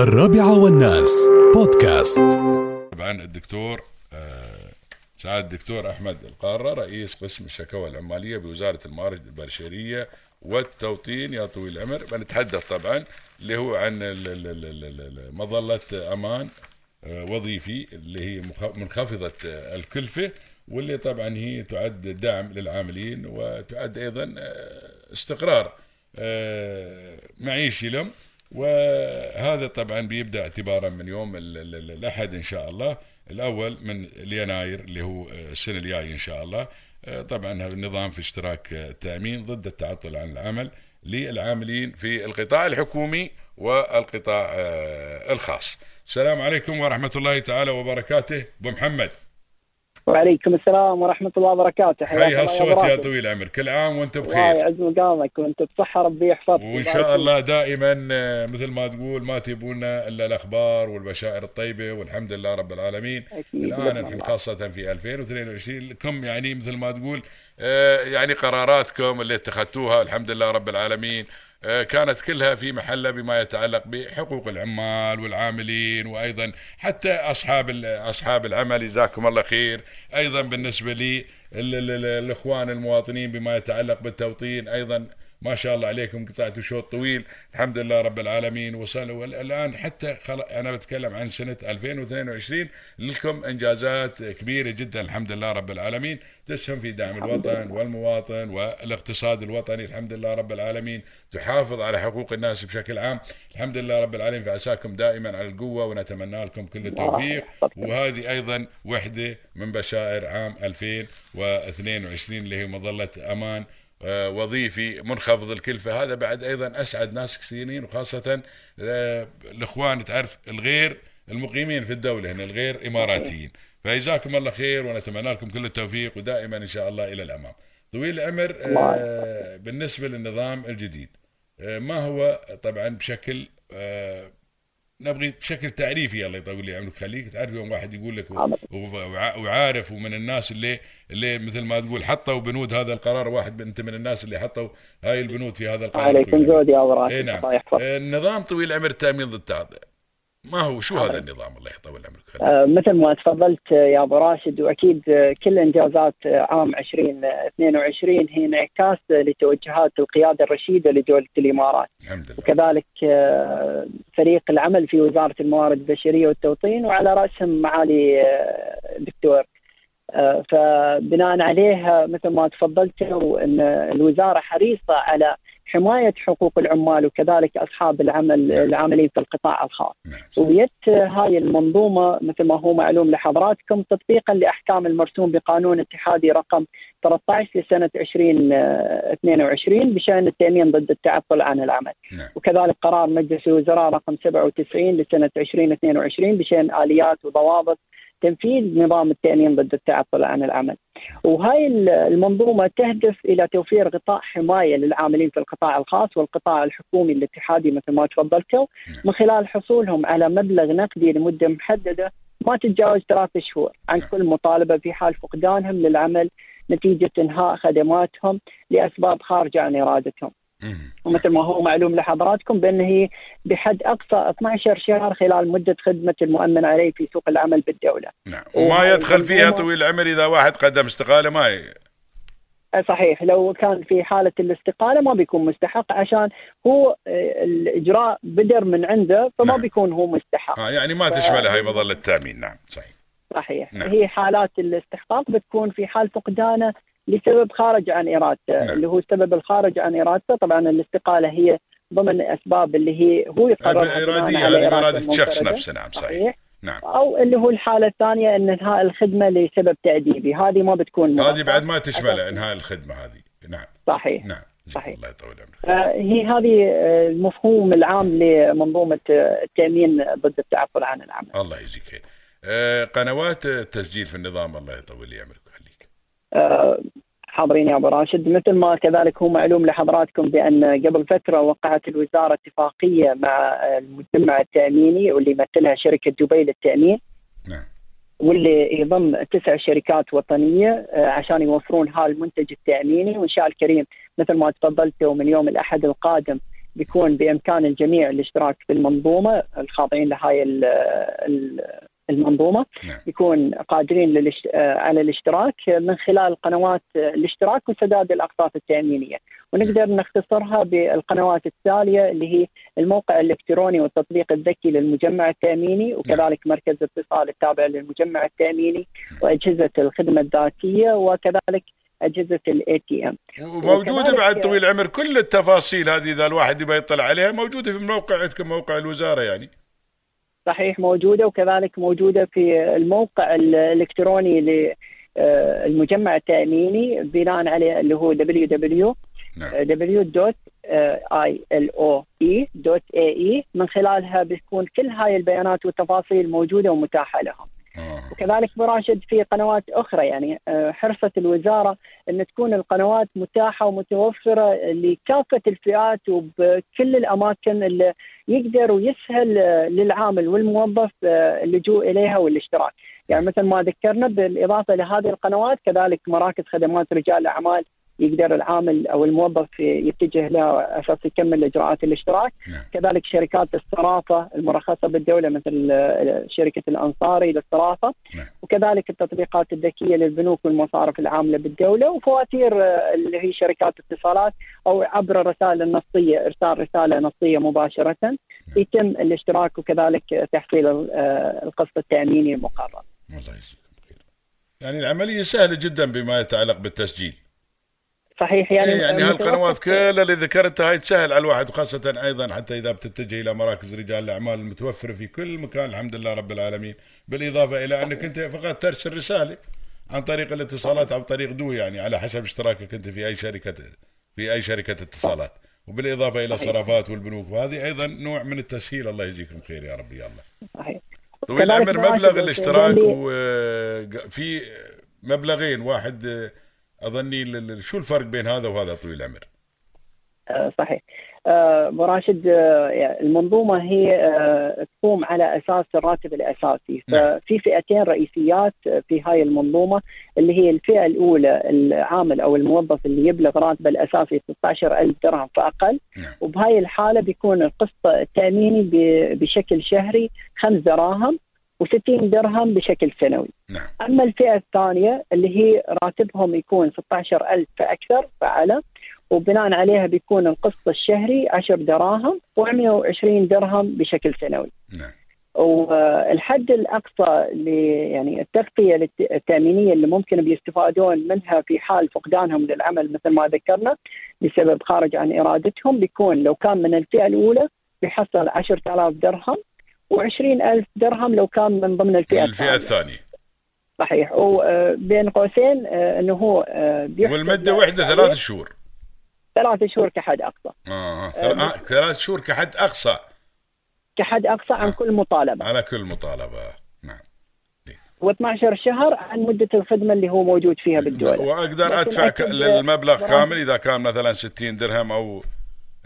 الرابعة والناس. بودكاست. طبعا الدكتور آه، سعادة الدكتور أحمد القارة رئيس قسم الشكاوى العمالية بوزارة الموارد البشرية والتوطين. يا طويل العمر بنتحدث طبعا اللي هو عن مظلة أمان آه، وظيفي اللي هي منخفضة الكلفة واللي طبعا هي تعد دعم للعاملين وتعد أيضا آه، استقرار معيشي لهم. وهذا طبعا بيبدأ اعتبارا من يوم ال- ال- ال- الأحد إن شاء الله الأول من يناير اللي هو آه، السنة الجاية إن شاء الله. آه، طبعا النظام في اشتراك آه، التأمين ضد التعطل عن العمل للعاملين في القطاع الحكومي والقطاع الخاص. السلام عليكم ورحمة الله تعالى وبركاته. أبو محمد. وعليكم السلام ورحمة الله وبركاته. حياك حي الله هالصوت يا. طويل العمر كل عام وأنت الله بخير. يعز مقامك وأنت بصحة ربي يحفظك. وإن شاء الله دائما آه، مثل ما تقول ما تبونا إلا الأخبار والبشائر الطيبة والحمد لله رب العالمين. الآن نحن الله. خاصة في 2022 لكم يعني مثل ما تقول آه، يعني قراراتكم اللي اتخذتوها الحمد لله رب العالمين. كانت كلها في محلها بما يتعلق بحقوق العمال والعاملين وأيضا حتى اصحاب اصحاب العمل. جزاكم الله خير. أيضا بالنسبة لي ال- ال- ال- الاخوان المواطنين بما يتعلق بالتوطين أيضا ما شاء الله عليكم قطعتوا شوط طويل. الحمد لله رب العالمين. وصلوا الآن حتى خل... أنا بتكلم عن سنة 2022 لكم إنجازات كبيرة جدا الحمد لله رب العالمين. تسهم في دعم الوطن والمواطن والاقتصاد الوطني الحمد لله رب العالمين. تحافظ على حقوق الناس بشكل عام. الحمد لله رب العالمين فعساكم دائما على القوة ونتمنى لكم كل التوفيق. وهذه أيضا وحدة من بشائر عام 2022 اللي هي مظلة أمان. وظيفي منخفض الكلفة. هذا بعد أيضا أسعد ناس كثيرين وخاصة آه، الإخوان تعرف الغير المقيمين في الدولة هنا الغير إماراتيين. فجزاكم الله خير ونتمنى لكم كل التوفيق ودائما إن شاء الله إلى الأمام. طويل العمر آه، بالنسبة للنظام الجديد آه، ما هو طبعا بشكل آه، نبغي بشكل تعريفي الله يطول لي عمرك خليك تعرف يوم واحد يقول لك وعارف ومن الناس اللي اللي مثل ما تقول حطوا بنود هذا القرار واحد انت من الناس اللي حطوا هاي البنود في هذا القرار. عليكم. زود يا أبو اي نعم. النظام طويل العمر التأمين ضد التعاطي ما هو شو هذا النظام الله يطول عمرك. آه، مثل ما تفضلت آه، يا أبو راشد وأكيد آه، كل إنجازات آه، عام 2022 هي انعكاس آه، لتوجهات القيادة الرشيدة لدولة الإمارات. الحمد لله. وكذلك آه، فريق العمل في وزارة الموارد البشرية والتوطين وعلى رأسهم معالي آه، الدكتور آه، فبناء عليه آه، مثل ما تفضلتوا ان الوزارة حريصة على حماية حقوق العمال وكذلك أصحاب العمل العاملين في القطاع الخاص. نعم وبيت هاي المنظومة مثل ما هو معلوم لحضراتكم تطبيقا لأحكام المرسوم بقانون اتحادي رقم 13 لسنة 2022 بشأن التأمين ضد التعطل عن العمل. نعم وكذلك قرار مجلس الوزراء رقم 97 لسنة 2022 بشأن آليات وضوابط تنفيذ نظام التأمين ضد التعطل عن العمل. وهاي المنظومة تهدف إلى توفير غطاء حماية للعاملين في القطاع الخاص والقطاع الحكومي الاتحادي مثل ما تفضلتوا من خلال حصولهم على مبلغ نقدي لمدة محددة ما تتجاوز ثلاثة شهور عن كل مطالبة في حال فقدانهم للعمل نتيجة إنهاء خدماتهم لأسباب خارجة عن إرادتهم. ومثل ما هو معلوم لحضراتكم بأن هي بحد أقصى 12 شهر خلال مدة خدمة المؤمن عليه في سوق العمل بالدولة. نعم وما يدخل فيها طويل العمر إذا واحد قدم استقالة ما ي... أه صحيح لو كان في حالة الاستقالة ما بيكون مستحق عشان هو آه، الإجراء بدر من عنده فما نعم. بيكون هو مستحق. آه يعني ما تشملها هاي مظلة التأمين نعم صحيح صحيح نعم. هي حالات الاستحقاق بتكون في حال فقدانه لسبب خارج عن إرادته نعم. اللي هو السبب الخارج عن إرادته. طبعا الاستقالة هي ضمن الاسباب اللي هي هو يقررها بناء اراديه على هذه اراده الشخص. نفسه نعم صحيح. صحيح. نعم. أو اللي هو الحالة الثانية إن إنهاء الخدمة لسبب تاديبي هذه ما بتكون هذه. بعد ما تشملها إنهاء الخدمة هذه. نعم. صحيح. نعم. صحيح. الله يطول عمرك. آه، هي هذه آه، المفهوم العام لمنظومة آه، التأمين ضد التعطل عن العمل. الله يجزيك خير. قنوات التسجيل في النظام الله يطول لي عمرك ويخليك. حاضرين يا أبو راشد. مثل ما كذلك هو معلوم لحضراتكم بأن قبل فترة وقعت الوزارة اتفاقيه مع المجتمع التأميني واللي يمثلها شركة دبي للتأمين. نعم. واللي يضم تسع شركات وطنية آه، عشان يوفرون هذا المنتج التأميني. وإن شاء الله الكريم مثل ما تفضلتوا من يوم الأحد القادم بيكون بإمكان الجميع الاشتراك في المنظومة الخاضعين لهاي ال- ال- المنظومة نعم. يكون قادرين. آه، على الاشتراك من خلال قنوات الاشتراك وسداد الاقساط التأمينية. ونقدر نختصرها بالقنوات التالية اللي هي الموقع الإلكتروني والتطبيق الذكي للمجمع التأميني وكذلك مركز اتصال التابع للمجمع التأميني وأجهزة الخدمة الذاتية وكذلك أجهزة ال ATM وموجوده بعد طويل العمر كل التفاصيل هذه إذا الواحد يبغى يطلع عليها موجودة في موقع عندكم موقع الوزارة يعني. صحيح موجودة وكذلك موجودة في الموقع الإلكتروني للمجمع التأميني بناء عليه اللي هو www نعم www.iloe.ae من خلالها بتكون كل هاي البيانات والتفاصيل موجودة ومتاحة لهم. آه. وكذلك براشد في قنوات أخرى يعني آه، حرصت الوزارة أن تكون القنوات متاحة ومتوفرة لكافة الفئات وبكل الأماكن اللي يقدر ويسهل آه، للعامل والموظف اللجوء إليها والاشتراك. يعني مثل ما ذكرنا بالإضافة لهذه القنوات كذلك مراكز خدمات رجال الاعمال يقدر العامل أو الموظف يتجه لها أساس يكمل إجراءات الاشتراك، نعم. كذلك شركات الصرافة المرخصة بالدولة مثل شركة الأنصاري للصرافة نعم. وكذلك التطبيقات الذكية للبنوك والمصارف العاملة بالدولة وفواتير آه، اللي هي شركات اتصالات أو عبر الرسائل النصية إرسال رسالة نصية مباشرة يتم الاشتراك وكذلك تحصيل آه، القسط التأميني المقرر. الله يجزيكم خير يعني العملية سهلة جدا بما يتعلق بالتسجيل صحيح يعني, يعني يعني هالقنوات كلها اللي ذكرتها هاي تسهل على الواحد وخاصة أيضا حتى إذا بتتجه إلى مراكز رجال الأعمال المتوفرة في كل مكان الحمد لله رب العالمين. بالإضافة إلى أنك أنت فقط ترسل رسالة عن طريق الاتصالات أو طريق دو يعني على حسب اشتراكك أنت في أي شركة في أي شركة اتصالات. وبالإضافة إلى. الصرافات والبنوك وهذه أيضا نوع من التسهيل الله يجزيكم خير يا رب يا الله. صحيح. طويل العمر مبلغ الاشتراك وفي مبلغين واحد ال- شو الفرق بين هذا وهذا طويل العمر؟ آه، صحيح. آه، أبو راشد آه، يعني المنظومة هي تقوم على أساس الراتب الأساسي. نعم. ففي فئتين رئيسيات في هاي المنظومة اللي هي الفئة الأولى العامل أو الموظف اللي يبلغ راتبه الأساسي 16000 درهم فأقل. نعم. وبهاي الحالة بيكون القسط التأميني بشكل شهري 5 دراهم. و60 درهم بشكل سنوي. نعم. أما الفئة الثانية اللي هي راتبهم يكون 16000 فأكثر فأعلى وبناء عليها بيكون القسط الشهري 10 دراهم و120 درهم بشكل سنوي. نعم. والحد الأقصى يعني التغطية التأمينية اللي ممكن بيستفادون منها في حال فقدانهم للعمل مثل ما ذكرنا بسبب خارج عن إرادتهم بيكون لو كان من الفئة الأولى بيحصل 10000 درهم و20000 درهم لو كان من ضمن الفئة الفئة الثانية. الثانية. صحيح. وبين قوسين آه، إنه هو آه، واحدة عليه ثلاث شهور. ثلاث شهور كحد أقصى. آه. آه. ثلاث شهور كحد أقصى. كحد أقصى عن آه. كل مطالبة. على كل مطالبة. نعم. و12 شهر عن مدة الخدمة اللي هو موجود فيها بالدولة أدفع ك- أكيد المبلغ كامل إذا كان مثلا 60 درهم أو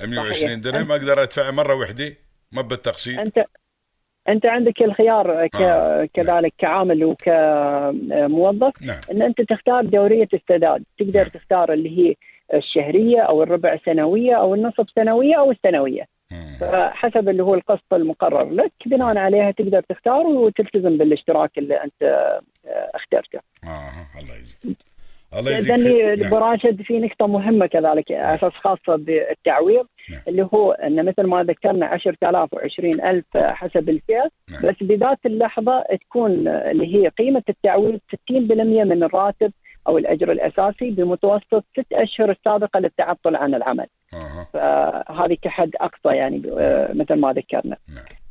120 صحيح. درهم أقدر أدفع مرة واحدة ما بالتقسيط أنت أنت عندك الخيار ك... آه. كذلك كعامل وكموظف نعم إن أنت تختار دورية السداد تقدر نعم. تختار اللي هي الشهرية أو الربع سنوية أو النصف سنوية أو السنوية مم. فحسب اللي هو القسط المقرر لك بناء عليها تقدر تختار وتلتزم بالاشتراك اللي أنت آه، اخترته آه. الله يجزيك الله يجزيك لاني خير. أبو راشد في نقطة مهمة كذلك أساس خاصة بالتعويض نعم. اللي هو أن مثل ما ذكرنا 10000 و20000 حسب الفئة نعم. بس بذات اللحظة تكون اللي هي قيمة التعويض 60% من الراتب أو الأجر الأساسي بمتوسط ست أشهر السابقه للتعطل عن العمل آه. فهذه كحد أقصى يعني آه، مثل ما ذكرنا نعم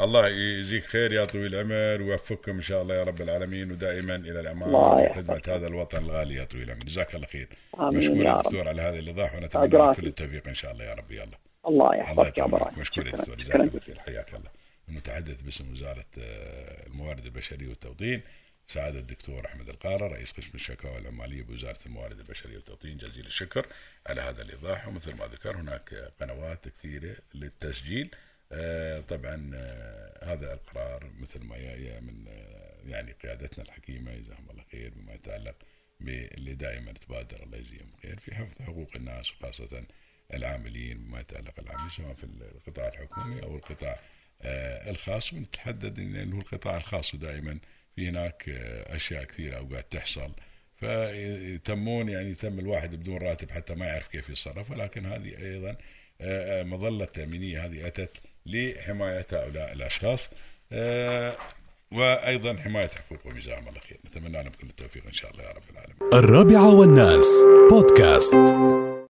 الله يجزيك خير يا طويل العمر ويوفقكم إن شاء الله يا رب العالمين ودائما إلى الامام في. خدمة هذا الوطن الغالي يا طويل العمر. جزاك الله خير. مشكور يا دكتور على هذه الإيضاح ونتمنى. لك كل التوفيق إن شاء الله يا رب. يلا. الله يحفظك يا راشد مشكور يا دكتور جزاك الله خير. حياك الله. المتحدث باسم وزارة آه، الموارد البشرية والتوطين سعادة الدكتور أحمد القارة رئيس قسم الشكاوى العمالية بوزارة الموارد البشرية والتوطين. جزيل الشكر على هذا الإيضاح. ومثل ما ذكر هناك قنوات كثيرة للتسجيل. طبعا آه، هذا القرار مثل ما جاي من آه، يعني قيادتنا الحكيمة جزاهم الله خير بما يتعلق باللي دائما تبادر الله يجزيهم خير في حفظ حقوق الناس وخاصة العاملين بما يتعلق العاملين سواء في القطاع الحكومي أو القطاع آه، الخاص. ونتحدد انه القطاع الخاص ودائما في هناك آه، أشياء كثيرة اوقات تحصل. فيتمون يعني يتم الواحد بدون راتب حتى ما يعرف كيف يتصرف ولكن هذه أيضا آه، مظلة تأمينية هذه أتت لحماية هؤلاء الأشخاص وأيضا حماية حقوقهم. جزاهم الله خير. نتمنى لهم كل التوفيق إن شاء الله يا رب العالمين. الرابعة والناس بودكاست.